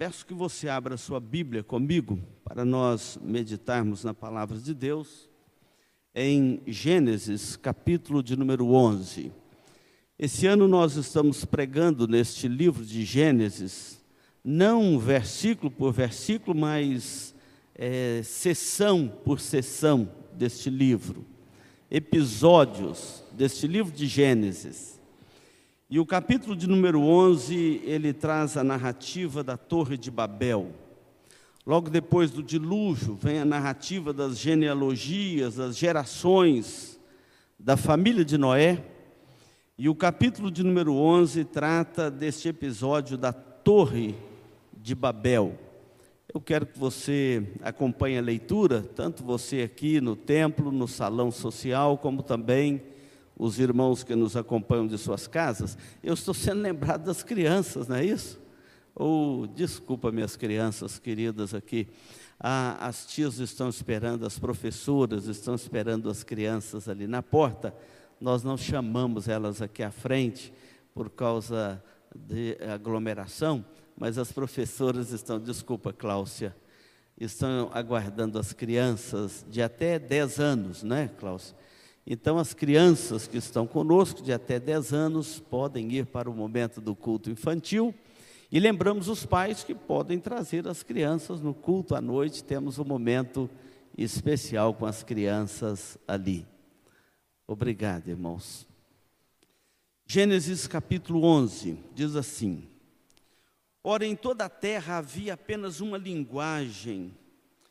peço que você abra sua Bíblia comigo para nós meditarmos na palavra de Deus em Gênesis, capítulo de número 11. Esse ano nós estamos pregando neste livro de Gênesis, não versículo por versículo, mas é, sessão por sessão deste livro, episódios deste livro de Gênesis. E o capítulo de número 11, ele traz a narrativa da Torre de Babel. Logo depois do dilúvio, vem a narrativa das genealogias, das gerações da família de Noé. E o capítulo de número 11 trata deste episódio da Torre de Babel. Eu quero que você acompanhe a leitura, tanto você aqui no templo, no salão social, como também os irmãos que nos acompanham de suas casas, eu estou sendo lembrado das crianças, não é isso? Ou, desculpa, minhas crianças queridas aqui, ah, as tias estão esperando, as professoras estão esperando as crianças ali na porta, nós não chamamos elas aqui à frente por causa de aglomeração, mas as professoras estão, desculpa, Cláudia, estão aguardando as crianças de até 10 anos, né, Cláudia? Então, as crianças que estão conosco, de até 10 anos, podem ir para o momento do culto infantil. E lembramos os pais que podem trazer as crianças no culto à noite, temos um momento especial com as crianças ali. Obrigado, irmãos. Gênesis capítulo 11 diz assim: Ora, em toda a terra havia apenas uma linguagem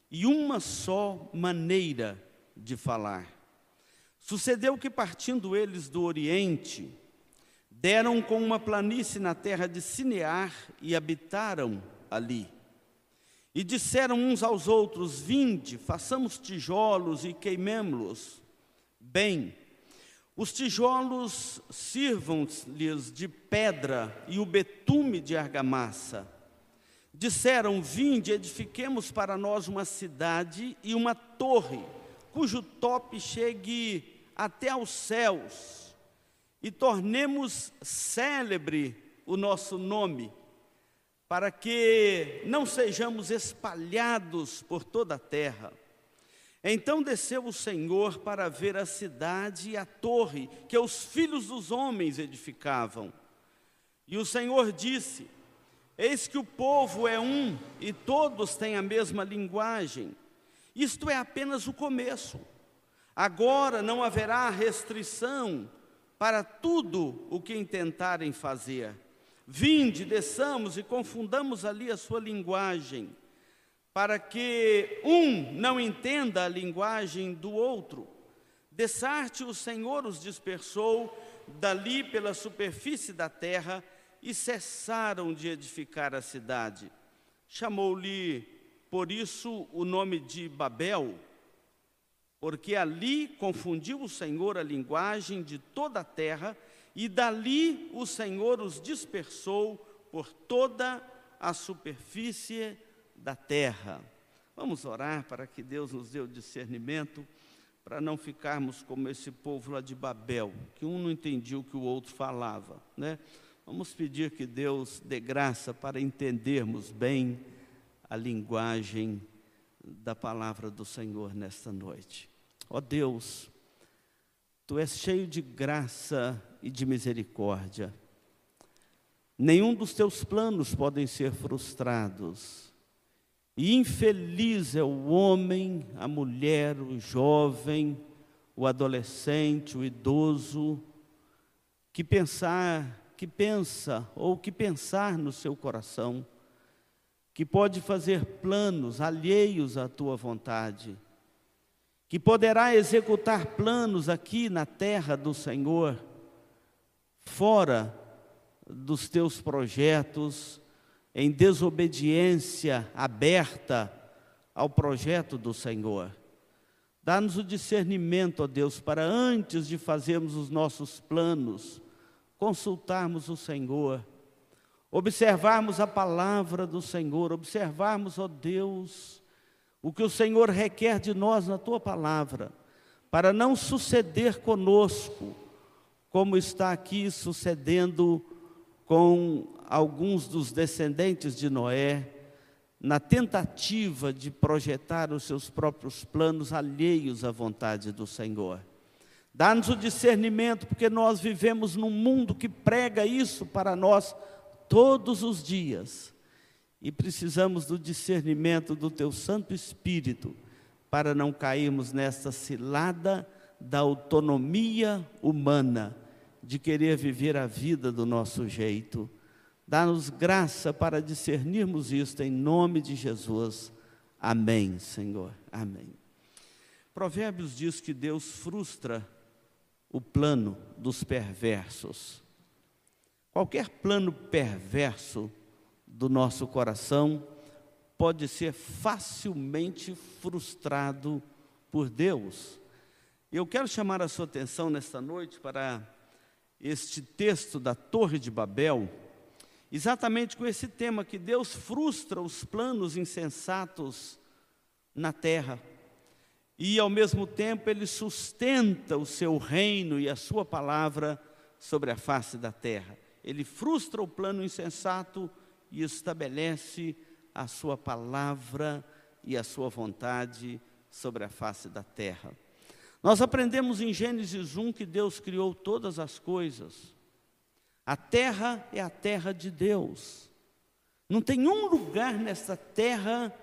e uma só maneira de falar. Sucedeu que, partindo eles do Oriente, deram com uma planície na terra de Sinear e habitaram ali. E disseram uns aos outros: Vinde, façamos tijolos e queimemo-los. Bem, os tijolos sirvam-lhes de pedra e o betume de argamassa. Disseram: Vinde, edifiquemos para nós uma cidade e uma torre cujo top chegue até aos céus, e tornemos célebre o nosso nome, para que não sejamos espalhados por toda a terra. Então desceu o Senhor para ver a cidade e a torre que os filhos dos homens edificavam. E o Senhor disse: Eis que o povo é um e todos têm a mesma linguagem. Isto é apenas o começo. Agora não haverá restrição para tudo o que intentarem fazer. Vinde, desçamos e confundamos ali a sua linguagem, para que um não entenda a linguagem do outro. Dessarte o Senhor os dispersou dali pela superfície da terra e cessaram de edificar a cidade. Chamou-lhe por isso o nome de Babel, porque ali confundiu o Senhor a linguagem de toda a terra, e dali o Senhor os dispersou por toda a superfície da terra. Vamos orar para que Deus nos dê o discernimento, para não ficarmos como esse povo lá de Babel, que um não entendia o que o outro falava, né? Vamos pedir que Deus dê graça para entendermos bem a linguagem da palavra do Senhor nesta noite. Ó oh Deus, tu és cheio de graça e de misericórdia. Nenhum dos teus planos podem ser frustrados. E infeliz é o homem, a mulher, o jovem, o adolescente, o idoso, que pensar, que pensa ou que pensar no seu coração que pode fazer planos alheios à tua vontade, que poderá executar planos aqui na terra do Senhor, fora dos teus projetos, em desobediência aberta ao projeto do Senhor. Dá-nos o discernimento, ó Deus, para antes de fazermos os nossos planos, consultarmos o Senhor observarmos a palavra do Senhor, observarmos, ó Deus, o que o Senhor requer de nós na tua palavra, para não suceder conosco, como está aqui sucedendo com alguns dos descendentes de Noé, na tentativa de projetar os seus próprios planos alheios à vontade do Senhor. Dá-nos o discernimento, porque nós vivemos num mundo que prega isso para nós todos os dias. E precisamos do discernimento do Teu Santo Espírito para não cairmos nesta cilada da autonomia humana, de querer viver a vida do nosso jeito. Dá-nos graça para discernirmos isto em nome de Jesus. Amém, Senhor. Amém. Provérbios diz que Deus frustra o plano dos perversos. Qualquer plano perverso do nosso coração pode ser facilmente frustrado por Deus. Eu quero chamar a sua atenção nesta noite para este texto da Torre de Babel, exatamente com esse tema que Deus frustra os planos insensatos na terra. E ao mesmo tempo ele sustenta o seu reino e a sua palavra sobre a face da terra. Ele frustra o plano insensato e estabelece a sua palavra e a sua vontade sobre a face da terra. Nós aprendemos em Gênesis 1 que Deus criou todas as coisas. A terra é a terra de Deus. Não tem um lugar nessa terra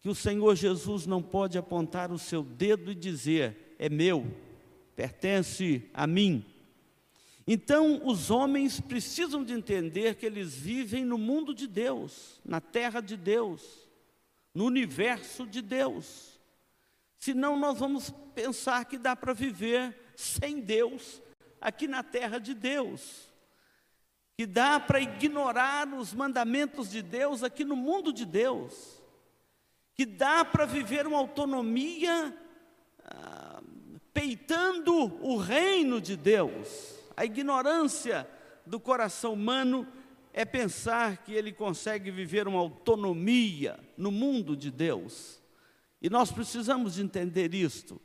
que o Senhor Jesus não pode apontar o seu dedo e dizer: é meu, pertence a mim. Então, os homens precisam de entender que eles vivem no mundo de Deus, na terra de Deus, no universo de Deus. Senão nós vamos pensar que dá para viver sem Deus aqui na terra de Deus. Que dá para ignorar os mandamentos de Deus aqui no mundo de Deus. Que dá para viver uma autonomia ah, peitando o reino de Deus. A ignorância do coração humano é pensar que ele consegue viver uma autonomia no mundo de Deus. E nós precisamos de entender isto.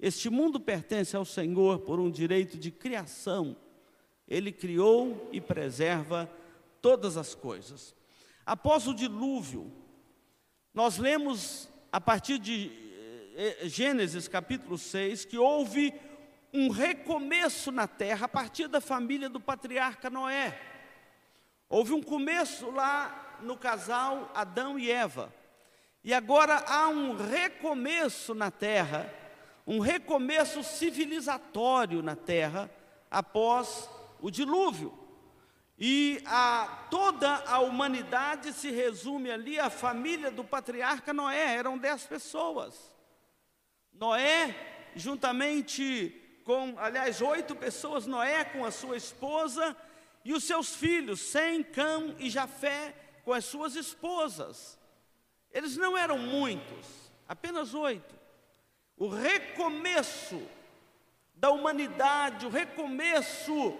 Este mundo pertence ao Senhor por um direito de criação. Ele criou e preserva todas as coisas. Após o dilúvio, nós lemos a partir de eh, eh, Gênesis capítulo 6 que houve um recomeço na terra a partir da família do patriarca Noé. Houve um começo lá no casal Adão e Eva. E agora há um recomeço na terra, um recomeço civilizatório na terra após o dilúvio. E a, toda a humanidade se resume ali à família do patriarca Noé, eram dez pessoas. Noé, juntamente com, aliás, oito pessoas, Noé com a sua esposa e os seus filhos, Sem, Cão e Jafé com as suas esposas. Eles não eram muitos, apenas oito. O recomeço da humanidade, o recomeço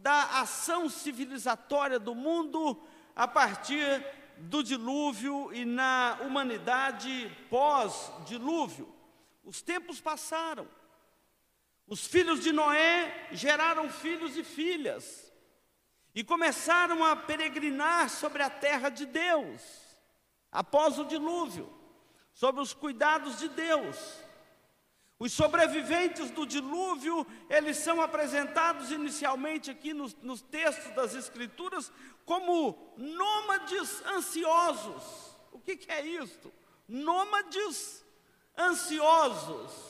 da ação civilizatória do mundo a partir do dilúvio e na humanidade pós-dilúvio. Os tempos passaram. Os filhos de Noé geraram filhos e filhas e começaram a peregrinar sobre a terra de Deus após o dilúvio, sobre os cuidados de Deus. Os sobreviventes do dilúvio, eles são apresentados inicialmente aqui nos, nos textos das Escrituras como nômades ansiosos. O que, que é isto? Nômades ansiosos.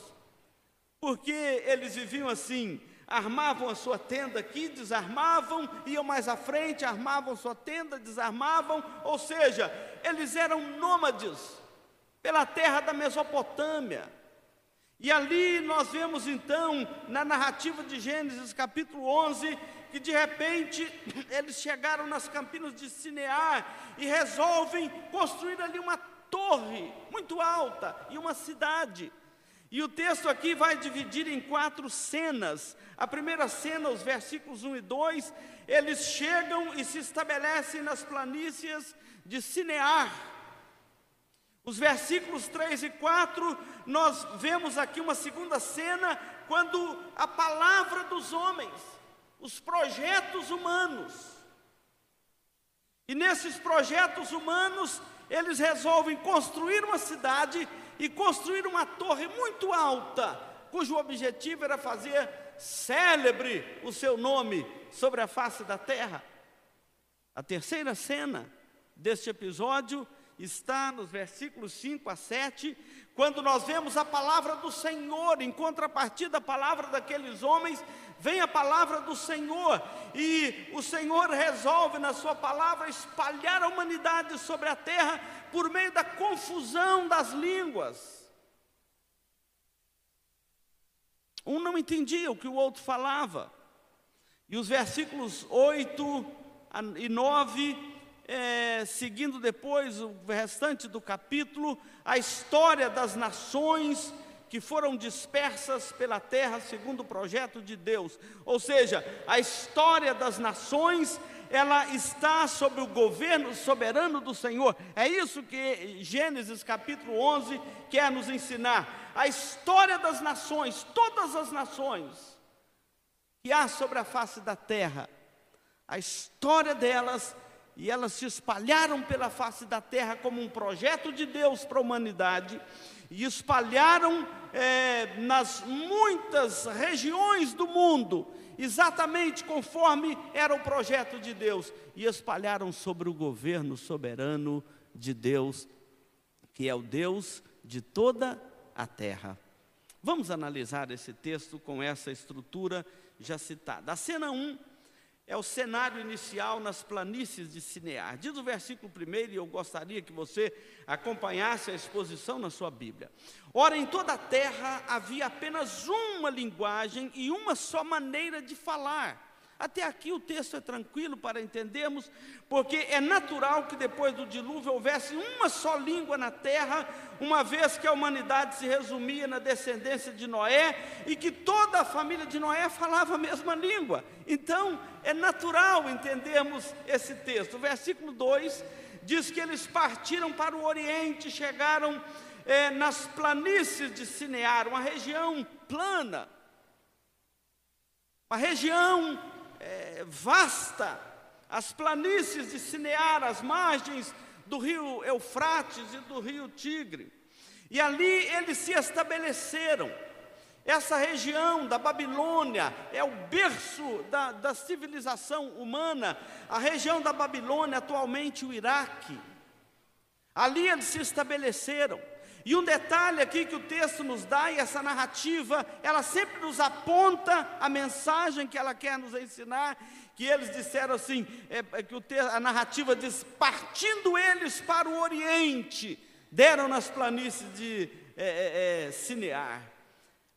Porque eles viviam assim, armavam a sua tenda aqui, desarmavam, iam mais à frente, armavam sua tenda, desarmavam, ou seja, eles eram nômades pela terra da Mesopotâmia. E ali nós vemos então, na narrativa de Gênesis capítulo 11, que de repente eles chegaram nas campinas de Sinear e resolvem construir ali uma torre muito alta e uma cidade. E o texto aqui vai dividir em quatro cenas. A primeira cena, os versículos 1 e 2, eles chegam e se estabelecem nas planícies de Sinear. Os versículos 3 e 4, nós vemos aqui uma segunda cena, quando a palavra dos homens, os projetos humanos. E nesses projetos humanos, eles resolvem construir uma cidade e construir uma torre muito alta, cujo objetivo era fazer célebre o seu nome sobre a face da terra. A terceira cena deste episódio está nos versículos 5 a 7, quando nós vemos a palavra do Senhor, em contrapartida da palavra daqueles homens, vem a palavra do Senhor, e o Senhor resolve na sua palavra espalhar a humanidade sobre a terra por meio da confusão das línguas. Um não entendia o que o outro falava. E os versículos 8 e 9 é, seguindo depois o restante do capítulo, a história das nações que foram dispersas pela terra segundo o projeto de Deus. Ou seja, a história das nações, ela está sob o governo soberano do Senhor. É isso que Gênesis capítulo 11 quer nos ensinar. A história das nações, todas as nações que há sobre a face da terra, a história delas e elas se espalharam pela face da terra como um projeto de Deus para a humanidade, e espalharam é, nas muitas regiões do mundo, exatamente conforme era o projeto de Deus, e espalharam sobre o governo soberano de Deus, que é o Deus de toda a terra. Vamos analisar esse texto com essa estrutura já citada. A cena 1 é o cenário inicial nas planícies de Cinear. Diz o versículo primeiro, e eu gostaria que você acompanhasse a exposição na sua Bíblia. Ora, em toda a terra havia apenas uma linguagem e uma só maneira de falar. Até aqui o texto é tranquilo para entendermos, porque é natural que depois do dilúvio houvesse uma só língua na terra, uma vez que a humanidade se resumia na descendência de Noé e que toda a família de Noé falava a mesma língua. Então, é natural entendermos esse texto. O versículo 2 diz que eles partiram para o Oriente, chegaram é, nas planícies de Sinear, uma região plana, uma região é, vasta, as planícies de Sinear, as margens do rio Eufrates e do rio Tigre. E ali eles se estabeleceram. Essa região da Babilônia é o berço da, da civilização humana. A região da Babilônia, atualmente o Iraque. Ali eles se estabeleceram. E um detalhe aqui que o texto nos dá, e essa narrativa, ela sempre nos aponta a mensagem que ela quer nos ensinar, que eles disseram assim, é, é que o texto, a narrativa diz, partindo eles para o Oriente, deram nas planícies de é, é, é Cinear,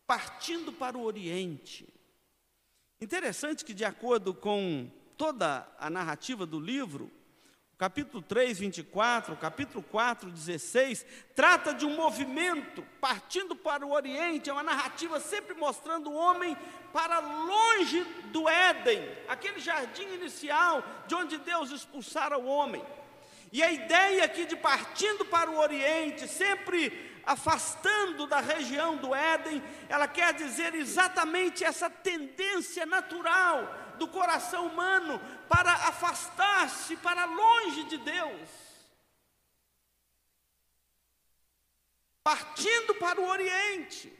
partindo para o Oriente. Interessante que, de acordo com toda a narrativa do livro, capítulo 3, 24, capítulo 4, 16, trata de um movimento partindo para o Oriente, é uma narrativa sempre mostrando o homem para longe do Éden, aquele jardim inicial de onde Deus expulsara o homem. E a ideia aqui de partindo para o Oriente, sempre afastando da região do Éden, ela quer dizer exatamente essa tendência natural do coração humano para afastar-se para longe de Deus. Partindo para o Oriente.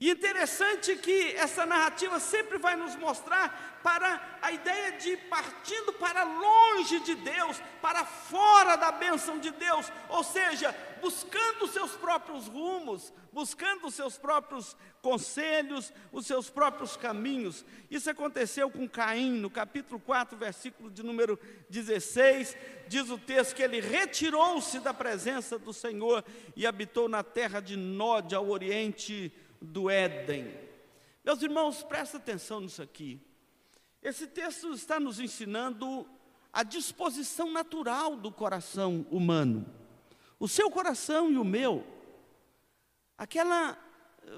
E interessante que essa narrativa sempre vai nos mostrar para a ideia de partindo para longe de Deus, para fora da bênção de Deus, ou seja, buscando seus próprios rumos, buscando os seus próprios conselhos, os seus próprios caminhos. Isso aconteceu com Caim, no capítulo 4, versículo de número 16, diz o texto que ele retirou-se da presença do Senhor e habitou na terra de Nod, ao oriente do Éden. Meus irmãos, presta atenção nisso aqui. Esse texto está nos ensinando a disposição natural do coração humano. O seu coração e o meu. Aquela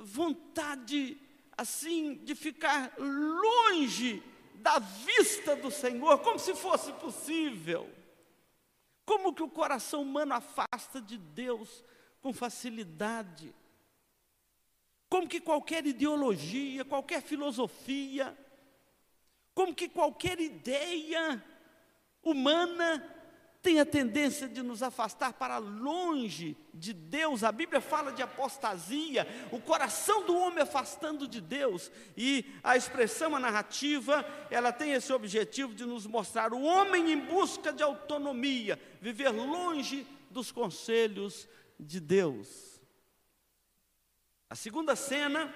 vontade, assim, de ficar longe da vista do Senhor, como se fosse possível. Como que o coração humano afasta de Deus com facilidade. Como que qualquer ideologia, qualquer filosofia, como que qualquer ideia humana tem a tendência de nos afastar para longe de Deus. A Bíblia fala de apostasia, o coração do homem afastando de Deus. E a expressão, a narrativa, ela tem esse objetivo de nos mostrar o homem em busca de autonomia, viver longe dos conselhos de Deus. A segunda cena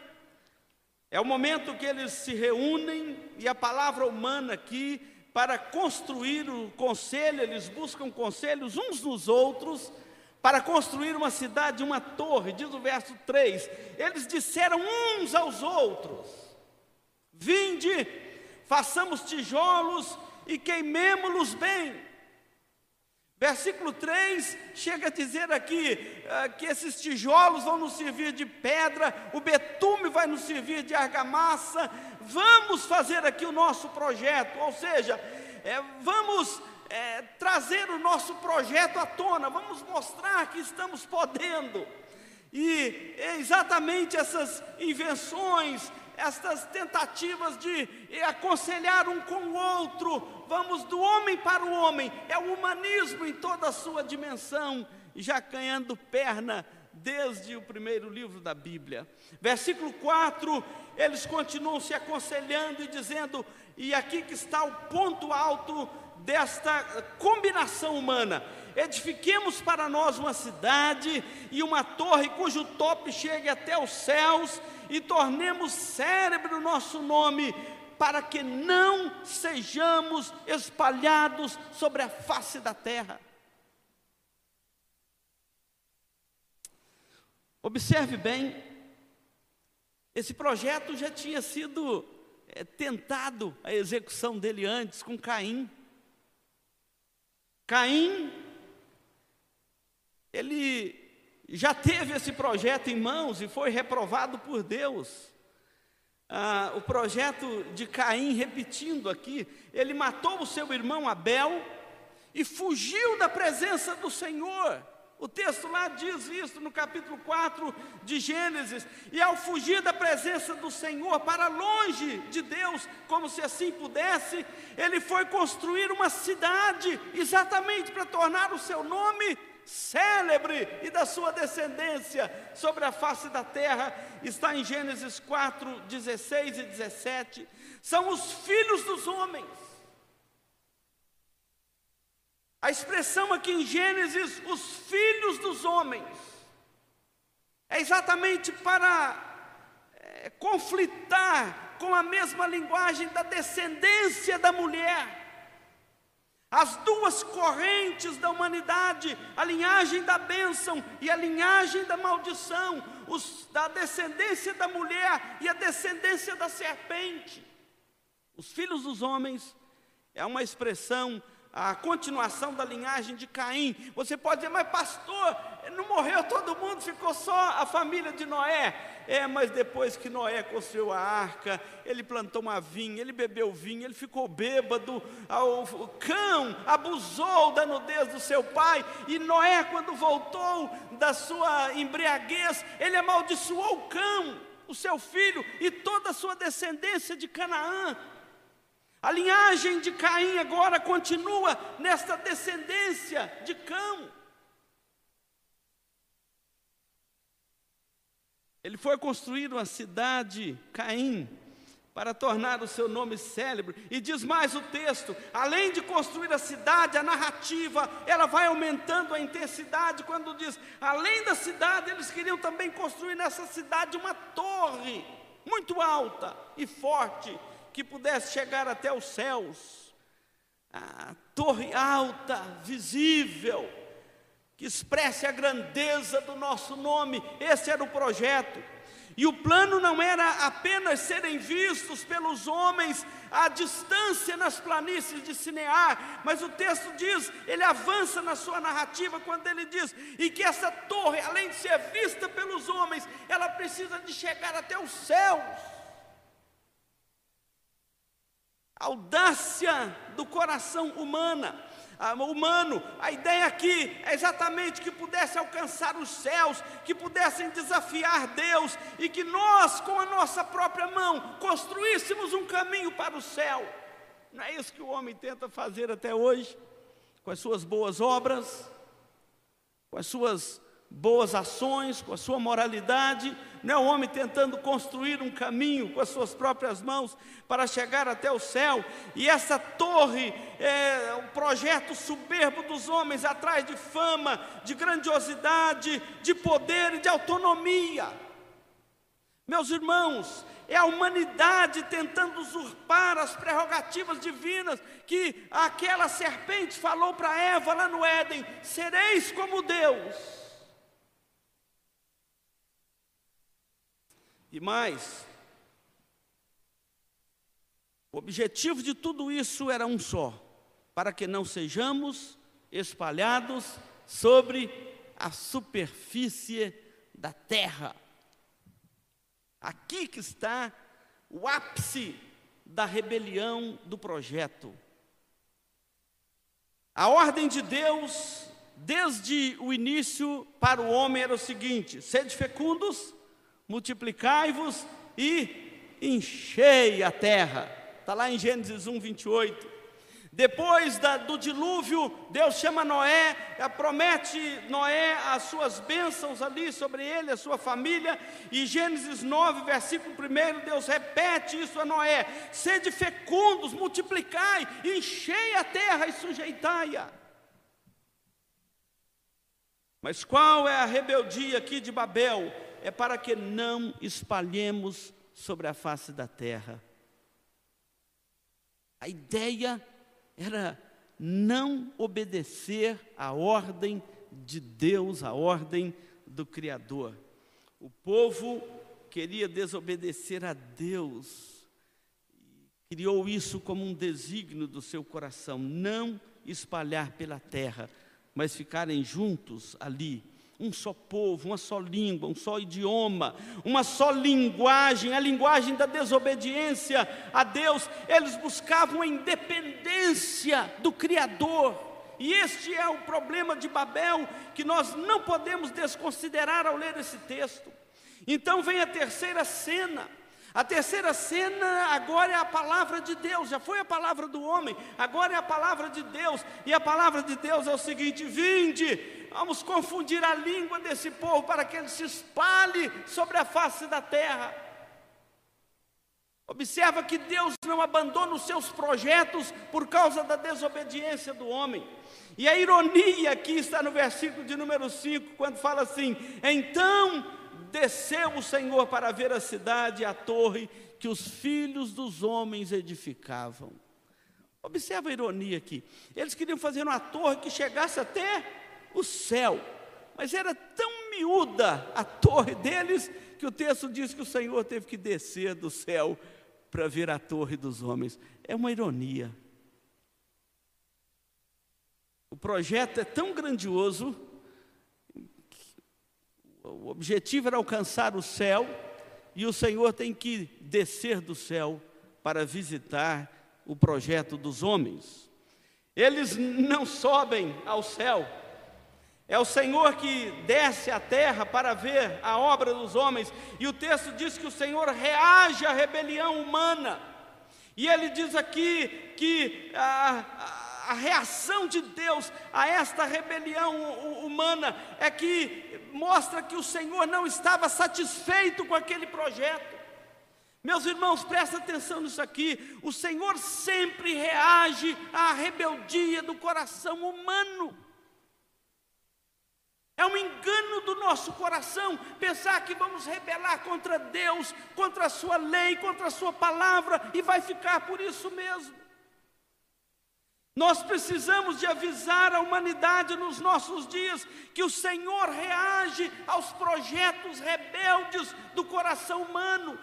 é o momento que eles se reúnem e a palavra humana aqui para construir o conselho, eles buscam conselhos uns nos outros, para construir uma cidade, uma torre, diz o verso 3. Eles disseram uns aos outros: Vinde, façamos tijolos e queimemo-los bem. Versículo 3 chega a dizer aqui uh, que esses tijolos vão nos servir de pedra, o betume vai nos servir de argamassa, vamos fazer aqui o nosso projeto, ou seja, é, vamos é, trazer o nosso projeto à tona, vamos mostrar que estamos podendo. E é exatamente essas invenções, estas tentativas de aconselhar um com o outro, vamos do homem para o homem, é o humanismo em toda a sua dimensão, já ganhando perna desde o primeiro livro da Bíblia. Versículo 4, eles continuam se aconselhando e dizendo, e aqui que está o ponto alto desta combinação humana. Edifiquemos para nós uma cidade e uma torre cujo tope chegue até os céus e tornemos cérebro o nosso nome, para que não sejamos espalhados sobre a face da terra. Observe bem, esse projeto já tinha sido é, tentado a execução dele antes com Caim. Caim, ele já teve esse projeto em mãos e foi reprovado por Deus. Ah, o projeto de Caim, repetindo aqui, ele matou o seu irmão Abel e fugiu da presença do Senhor. O texto lá diz isso no capítulo 4 de Gênesis. E ao fugir da presença do Senhor para longe de Deus, como se assim pudesse, ele foi construir uma cidade, exatamente para tornar o seu nome célebre e da sua descendência sobre a face da terra. Está em Gênesis 4, 16 e 17. São os filhos dos homens a expressão aqui em Gênesis, os filhos dos homens, é exatamente para é, conflitar com a mesma linguagem da descendência da mulher. As duas correntes da humanidade, a linhagem da bênção e a linhagem da maldição, os, da descendência da mulher e a descendência da serpente. Os filhos dos homens é uma expressão a continuação da linhagem de Caim. Você pode dizer, mas pastor, não morreu todo mundo, ficou só a família de Noé. É, mas depois que Noé construiu a arca, ele plantou uma vinha, ele bebeu vinho, ele ficou bêbado, o cão abusou da nudez do seu pai, e Noé, quando voltou da sua embriaguez, ele amaldiçoou o cão, o seu filho e toda a sua descendência de Canaã. A linhagem de Caim agora continua nesta descendência de Cão. Ele foi construir uma cidade, Caim, para tornar o seu nome célebre. E diz mais o texto: além de construir a cidade, a narrativa, ela vai aumentando a intensidade. Quando diz, além da cidade, eles queriam também construir nessa cidade uma torre muito alta e forte, que pudesse chegar até os céus, a torre alta, visível, que expresse a grandeza do nosso nome. Esse era o projeto. E o plano não era apenas serem vistos pelos homens à distância nas planícies de Sinear, mas o texto diz, ele avança na sua narrativa quando ele diz, e que essa torre, além de ser vista pelos homens, ela precisa de chegar até os céus audácia do coração humana, humano. A ideia aqui é exatamente que pudesse alcançar os céus, que pudessem desafiar Deus e que nós, com a nossa própria mão, construíssemos um caminho para o céu. Não é isso que o homem tenta fazer até hoje? com as suas boas obras, com as suas boas ações, com a sua moralidade, não é o homem tentando construir um caminho com as suas próprias mãos para chegar até o céu, e essa torre é um projeto soberbo dos homens atrás de fama, de grandiosidade, de poder e de autonomia. Meus irmãos, é a humanidade tentando usurpar as prerrogativas divinas que aquela serpente falou para Eva lá no Éden: sereis como Deus. E mais, o objetivo de tudo isso era um só: para que não sejamos espalhados sobre a superfície da terra. Aqui que está o ápice da rebelião do projeto. A ordem de Deus, desde o início para o homem, era o seguinte: sede fecundos, multiplicai-vos e enchei a terra. Está lá em Gênesis 1, 28. Depois da, do dilúvio, Deus chama Noé, eh, promete Noé as suas bênçãos ali sobre ele, a sua família, e Gênesis 9, versículo 1, Deus repete isso a Noé: sede fecundos, multiplicai, enchei a terra e sujeitai-a. Mas qual é a rebeldia aqui de Babel? É para que não espalhemos sobre a face da terra. A ideia era não obedecer à ordem de Deus, à ordem do Criador. O povo queria desobedecer a Deus, criou isso como um desígnio do seu coração, não espalhar pela terra, mas ficarem juntos ali um só povo, uma só língua, um só idioma, uma só linguagem, a linguagem da desobediência a Deus. Eles buscavam a independência do Criador. E este é o problema de Babel que nós não podemos desconsiderar ao ler esse texto. Então vem a terceira cena. A terceira cena agora é a palavra de Deus, já foi a palavra do homem, agora é a palavra de Deus, e a palavra de Deus é o seguinte: vinde, Vamos confundir a língua desse povo para que ele se espalhe sobre a face da terra. Observa que Deus não abandona os seus projetos por causa da desobediência do homem. E a ironia aqui está no versículo de número 5, quando fala assim: Então desceu o Senhor para ver a cidade e a torre que os filhos dos homens edificavam. Observa a ironia aqui. Eles queriam fazer uma torre que chegasse até o céu. Mas era tão miúda a torre deles que o texto diz que o Senhor teve que descer do céu para ver a torre dos homens. É uma ironia. O projeto é tão grandioso, o objetivo era alcançar o céu, e o Senhor tem que descer do céu para visitar o projeto dos homens. Eles não sobem ao céu, é o Senhor que desce à terra para ver a obra dos homens, e o texto diz que o Senhor reage à rebelião humana. E ele diz aqui que a, a, a reação de Deus a esta rebelião humana é que mostra que o Senhor não estava satisfeito com aquele projeto. Meus irmãos, presta atenção nisso aqui. O Senhor sempre reage à rebeldia do coração humano. É um engano do nosso coração pensar que vamos rebelar contra Deus, contra a Sua lei, contra a Sua palavra e vai ficar por isso mesmo. Nós precisamos de avisar a humanidade nos nossos dias que o Senhor reage aos projetos rebeldes do coração humano,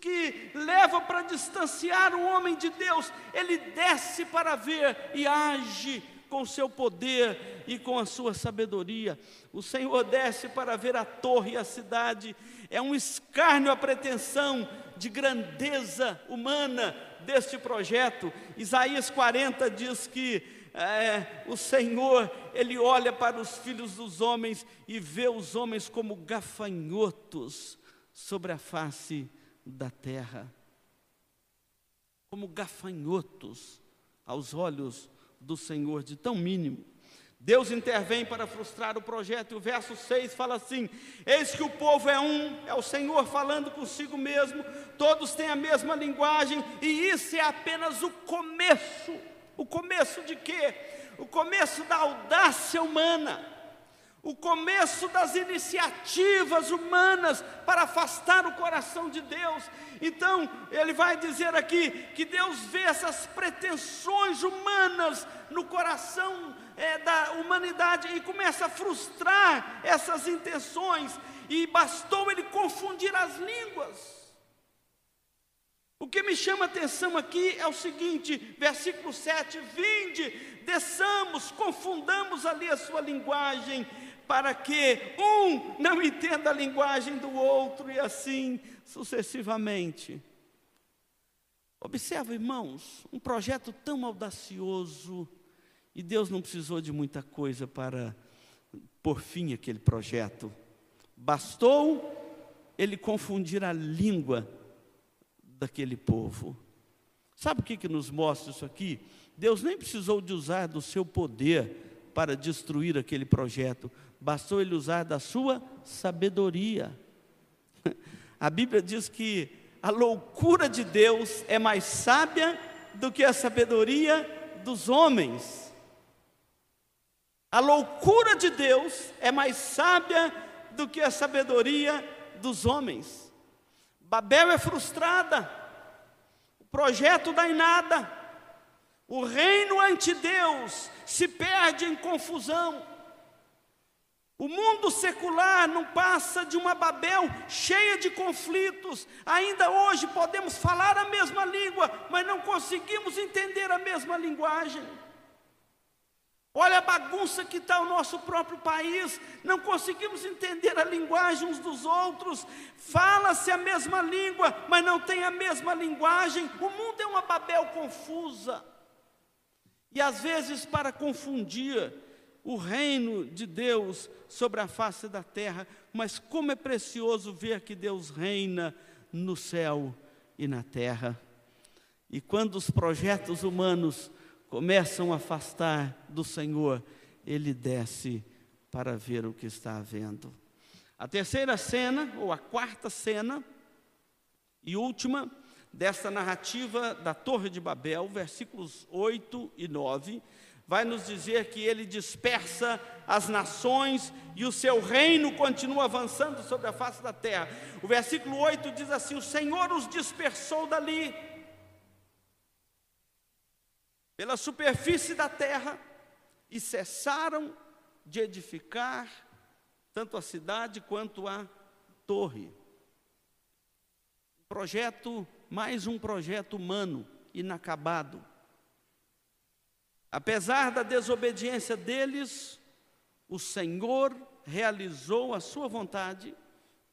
que leva para distanciar o homem de Deus, ele desce para ver e age com seu poder e com a sua sabedoria. O Senhor desce para ver a torre e a cidade. É um escárnio a pretensão de grandeza humana deste projeto. Isaías 40 diz que é, o Senhor, Ele olha para os filhos dos homens e vê os homens como gafanhotos sobre a face da terra. Como gafanhotos aos olhos do Senhor de tão mínimo. Deus intervém para frustrar o projeto, e o verso 6 fala assim: Eis que o povo é um, é o Senhor falando consigo mesmo, todos têm a mesma linguagem, e isso é apenas o começo. O começo de quê? O começo da audácia humana o começo das iniciativas humanas para afastar o coração de Deus. Então, ele vai dizer aqui que Deus vê essas pretensões humanas no coração é, da humanidade e começa a frustrar essas intenções, e bastou ele confundir as línguas. O que me chama a atenção aqui é o seguinte, versículo 7: Vinde, desçamos, confundamos ali a sua linguagem para que um não entenda a linguagem do outro e assim sucessivamente. Observa, irmãos, um projeto tão audacioso e Deus não precisou de muita coisa para por fim aquele projeto. Bastou ele confundir a língua daquele povo. Sabe o que, que nos mostra isso aqui? Deus nem precisou de usar do seu poder para destruir aquele projeto, bastou ele usar da sua sabedoria. A Bíblia diz que a loucura de Deus é mais sábia do que a sabedoria dos homens. A loucura de Deus é mais sábia do que a sabedoria dos homens. Babel é frustrada, o projeto dá em nada, o reino ante Deus se perde em confusão. O mundo secular não passa de uma Babel cheia de conflitos. Ainda hoje podemos falar a mesma língua, mas não conseguimos entender a mesma linguagem. Olha a bagunça que está o nosso próprio país, não conseguimos entender a linguagem uns dos outros. Fala-se a mesma língua, mas não tem a mesma linguagem. O mundo é uma Babel confusa. E às vezes, para confundir, o reino de Deus sobre a face da terra, mas como é precioso ver que Deus reina no céu e na terra. E quando os projetos humanos começam a afastar do Senhor, ele desce para ver o que está havendo. A terceira cena, ou a quarta cena, e última, desta narrativa da Torre de Babel, versículos 8 e 9, vai nos dizer que ele dispersa as nações e o seu reino continua avançando sobre a face da terra. O versículo 8 diz assim: O Senhor os dispersou dali, pela superfície da terra, e cessaram de edificar tanto a cidade quanto a torre. Projeto, mais um projeto humano inacabado Apesar da desobediência deles, o Senhor realizou a sua vontade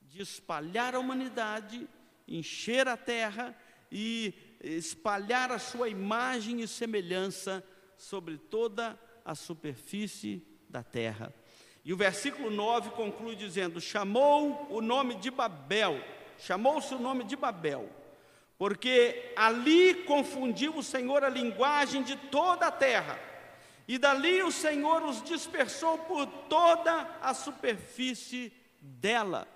de espalhar a humanidade, encher a terra e espalhar a sua imagem e semelhança sobre toda a superfície da terra. E o versículo 9 conclui dizendo: chamou o nome de Babel, chamou-se o nome de Babel porque ali confundiu o Senhor a linguagem de toda a terra, e dali o Senhor os dispersou por toda a superfície dela.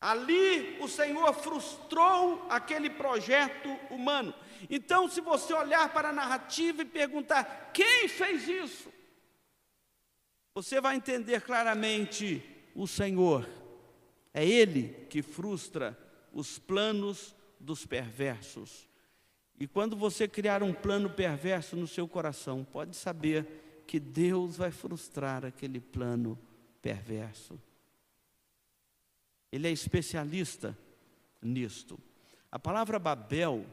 Ali o Senhor frustrou aquele projeto humano. Então, se você olhar para a narrativa e perguntar: quem fez isso? Você vai entender claramente: o Senhor. É Ele que frustra os planos dos perversos. E quando você criar um plano perverso no seu coração, pode saber que Deus vai frustrar aquele plano perverso. Ele é especialista nisto. A palavra Babel,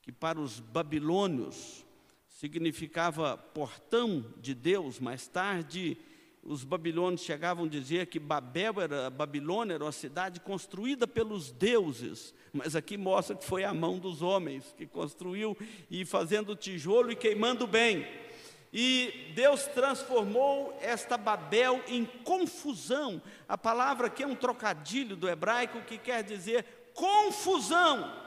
que para os babilônios significava portão de Deus, mais tarde os babilônios chegavam a dizer que Babel era, Babilônia era uma cidade construída pelos deuses, mas aqui mostra que foi a mão dos homens que construiu e fazendo tijolo e queimando bem. E Deus transformou esta Babel em confusão. A palavra aqui é um trocadilho do hebraico que quer dizer confusão.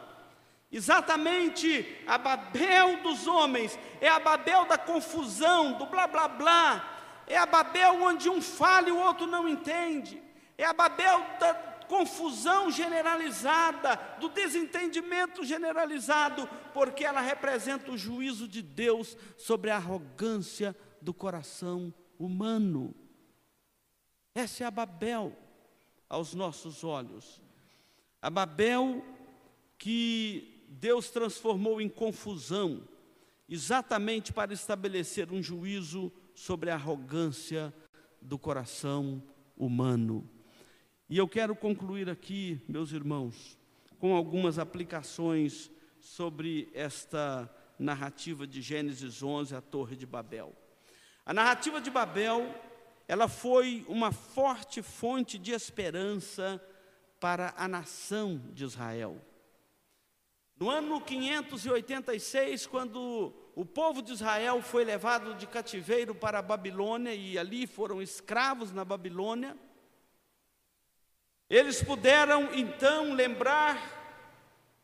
Exatamente a Babel dos homens, é a Babel da confusão, do blá blá blá, é a Babel onde um fala e o outro não entende, é a Babel da confusão generalizada, do desentendimento generalizado, porque ela representa o juízo de Deus sobre a arrogância do coração humano. Essa é a Babel aos nossos olhos. A Babel que Deus transformou em confusão, exatamente para estabelecer um juízo sobre a arrogância do coração humano. E eu quero concluir aqui, meus irmãos, com algumas aplicações sobre esta narrativa de Gênesis 11, a Torre de Babel. A narrativa de Babel, ela foi uma forte fonte de esperança para a nação de Israel. No ano 586, quando o povo de Israel foi levado de cativeiro para a Babilônia e ali foram escravos na Babilônia, eles puderam então lembrar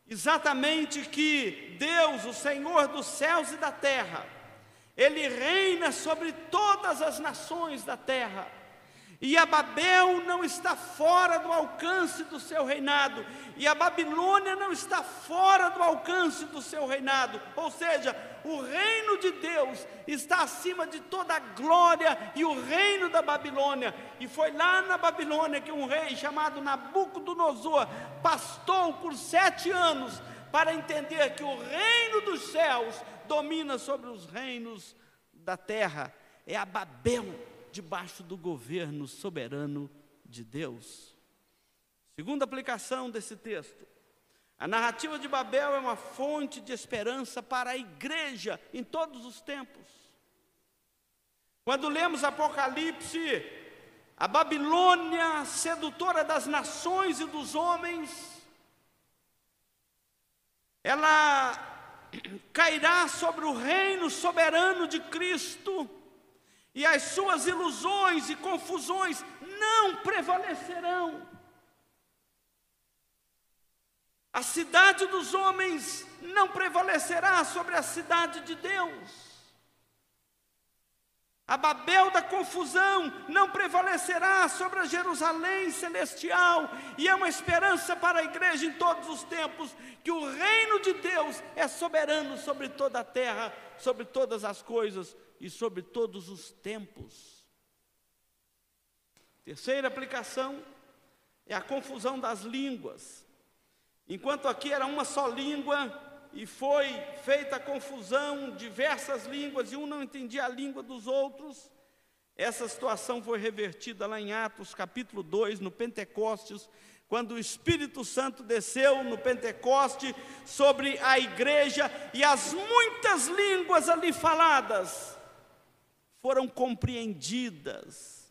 exatamente que Deus, o Senhor dos céus e da terra, Ele reina sobre todas as nações da terra. E a Babel não está fora do alcance do seu reinado, e a Babilônia não está fora do alcance do seu reinado. Ou seja, o reino de Deus está acima de toda a glória e o reino da Babilônia. E foi lá na Babilônia que um rei chamado Nabucodonosor pastou por sete anos para entender que o reino dos céus domina sobre os reinos da terra. É a Babel debaixo do governo soberano de Deus. Segunda aplicação desse texto. A narrativa de Babel é uma fonte de esperança para a igreja em todos os tempos. Quando lemos Apocalipse, a Babilônia, sedutora das nações e dos homens, ela cairá sobre o reino soberano de Cristo e as suas ilusões e confusões não prevalecerão. A cidade dos homens não prevalecerá sobre a cidade de Deus. A Babel da confusão não prevalecerá sobre a Jerusalém celestial, e é uma esperança para a igreja em todos os tempos que o reino de Deus é soberano sobre toda a terra, sobre todas as coisas e sobre todos os tempos. Terceira aplicação é a confusão das línguas. Enquanto aqui era uma só língua e foi feita a confusão, diversas línguas, e um não entendia a língua dos outros, essa situação foi revertida lá em Atos capítulo 2, no Pentecostes, quando o Espírito Santo desceu no Pentecoste sobre a igreja e as muitas línguas ali faladas foram compreendidas.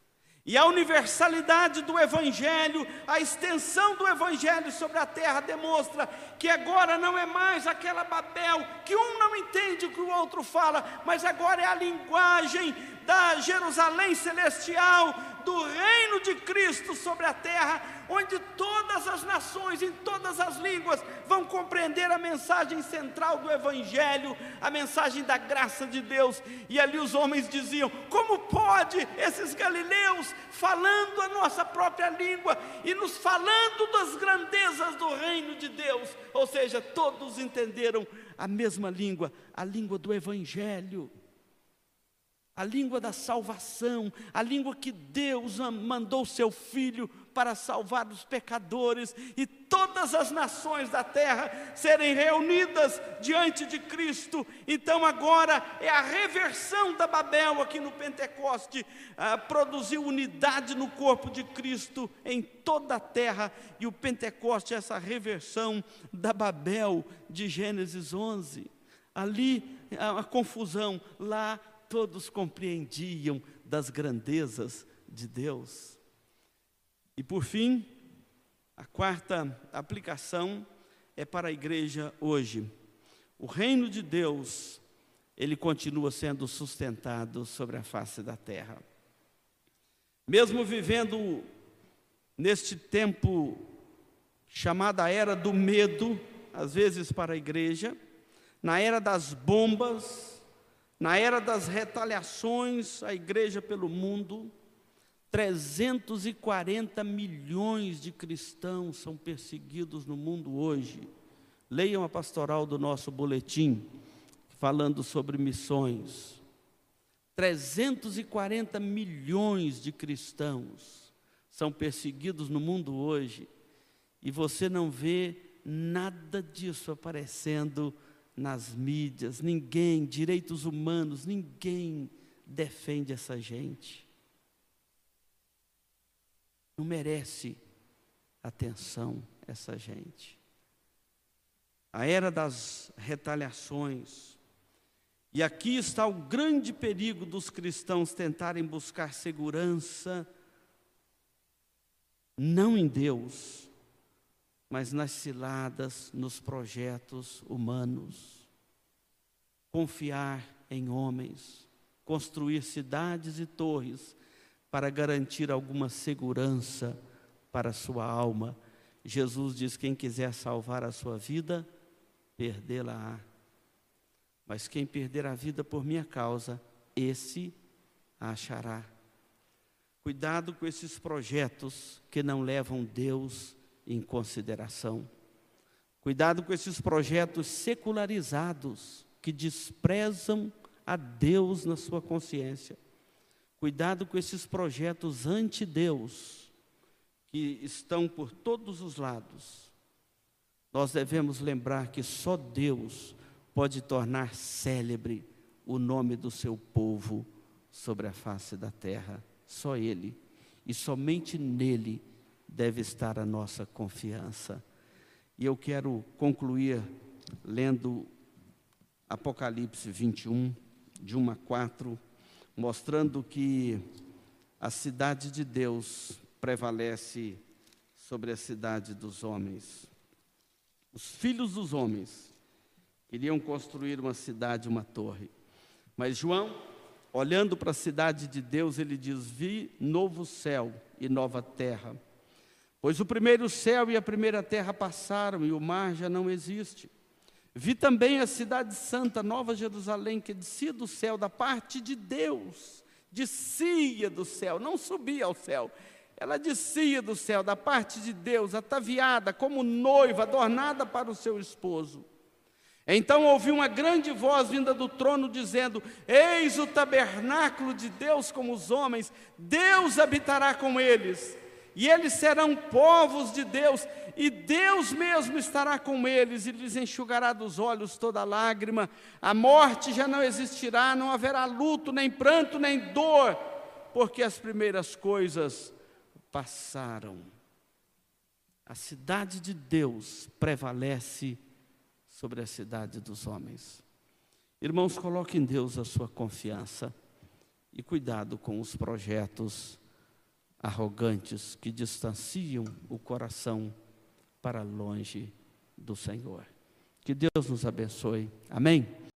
E a universalidade do Evangelho, a extensão do Evangelho sobre a terra demonstra que agora não é mais aquela Babel que um não entende o que o outro fala, mas agora é a linguagem da Jerusalém celestial, do reino de Cristo sobre a terra, onde todas as nações, em todas as línguas, vão compreender a mensagem central do Evangelho, a mensagem da graça de Deus. E ali os homens diziam: como pode esses galileus, falando a nossa própria língua e nos falando das grandezas do reino de Deus? Ou seja, todos entenderam a mesma língua, a língua do Evangelho a língua da salvação, a língua que Deus mandou seu Filho para salvar os pecadores e todas as nações da terra serem reunidas diante de Cristo. Então, agora é a reversão da Babel aqui no Pentecoste, ah, produziu unidade no corpo de Cristo em toda a terra, e o Pentecoste é essa reversão da Babel de Gênesis 11. Ali a confusão, lá todos compreendiam das grandezas de Deus. E por fim, a quarta aplicação é para a igreja hoje. O reino de Deus, ele continua sendo sustentado sobre a face da terra. Mesmo vivendo neste tempo chamada era do medo, às vezes para a igreja, na era das bombas, na era das retaliações à igreja pelo mundo, 340 milhões de cristãos são perseguidos no mundo hoje. Leiam a pastoral do nosso boletim, falando sobre missões. 340 milhões de cristãos são perseguidos no mundo hoje, e você não vê nada disso aparecendo nas mídias, ninguém, direitos humanos, ninguém defende essa gente não merece atenção essa gente. A era das retaliações. E aqui está o grande perigo dos cristãos tentarem buscar segurança não em Deus, mas nas ciladas, nos projetos humanos. Confiar em homens, construir cidades e torres para garantir alguma segurança para a sua alma. Jesus diz: quem quiser salvar a sua vida, perdê-la-á. Mas quem perder a vida por minha causa, esse a achará. Cuidado com esses projetos que não levam Deus em consideração. Cuidado com esses projetos secularizados que desprezam a Deus na sua consciência. Cuidado com esses projetos anti-Deus, que estão por todos os lados. Nós devemos lembrar que só Deus pode tornar célebre o nome do seu povo sobre a face da terra. Só Ele. E somente nele deve estar a nossa confiança. E eu quero concluir lendo Apocalipse 21, de 1 a 4 mostrando que a cidade de Deus prevalece sobre a cidade dos homens. Os filhos dos homens queriam construir uma cidade, uma torre. Mas João, olhando para a cidade de Deus, ele diz: Vi novo céu e nova terra. Pois o primeiro céu e a primeira terra passaram e o mar já não existe. Vi também a cidade santa, Nova Jerusalém, que descia do céu da parte de Deus, descia do céu, não subia ao céu, ela descia do céu, da parte de Deus, ataviada como noiva, adornada para o seu esposo. Então ouvi uma grande voz vinda do trono dizendo: Eis o tabernáculo de Deus com os homens, Deus habitará com eles e eles serão povos de Deus, e Deus mesmo estará com eles e lhes enxugará dos olhos toda lágrima. A morte já não existirá, não haverá luto, nem pranto, nem dor, porque as primeiras coisas passaram. A cidade de Deus prevalece sobre a cidade dos homens. Irmãos, coloque em Deus a sua confiança e cuidado com os projetos arrogantes que distanciam o coração para longe do Senhor. Que Deus nos abençoe. Amém?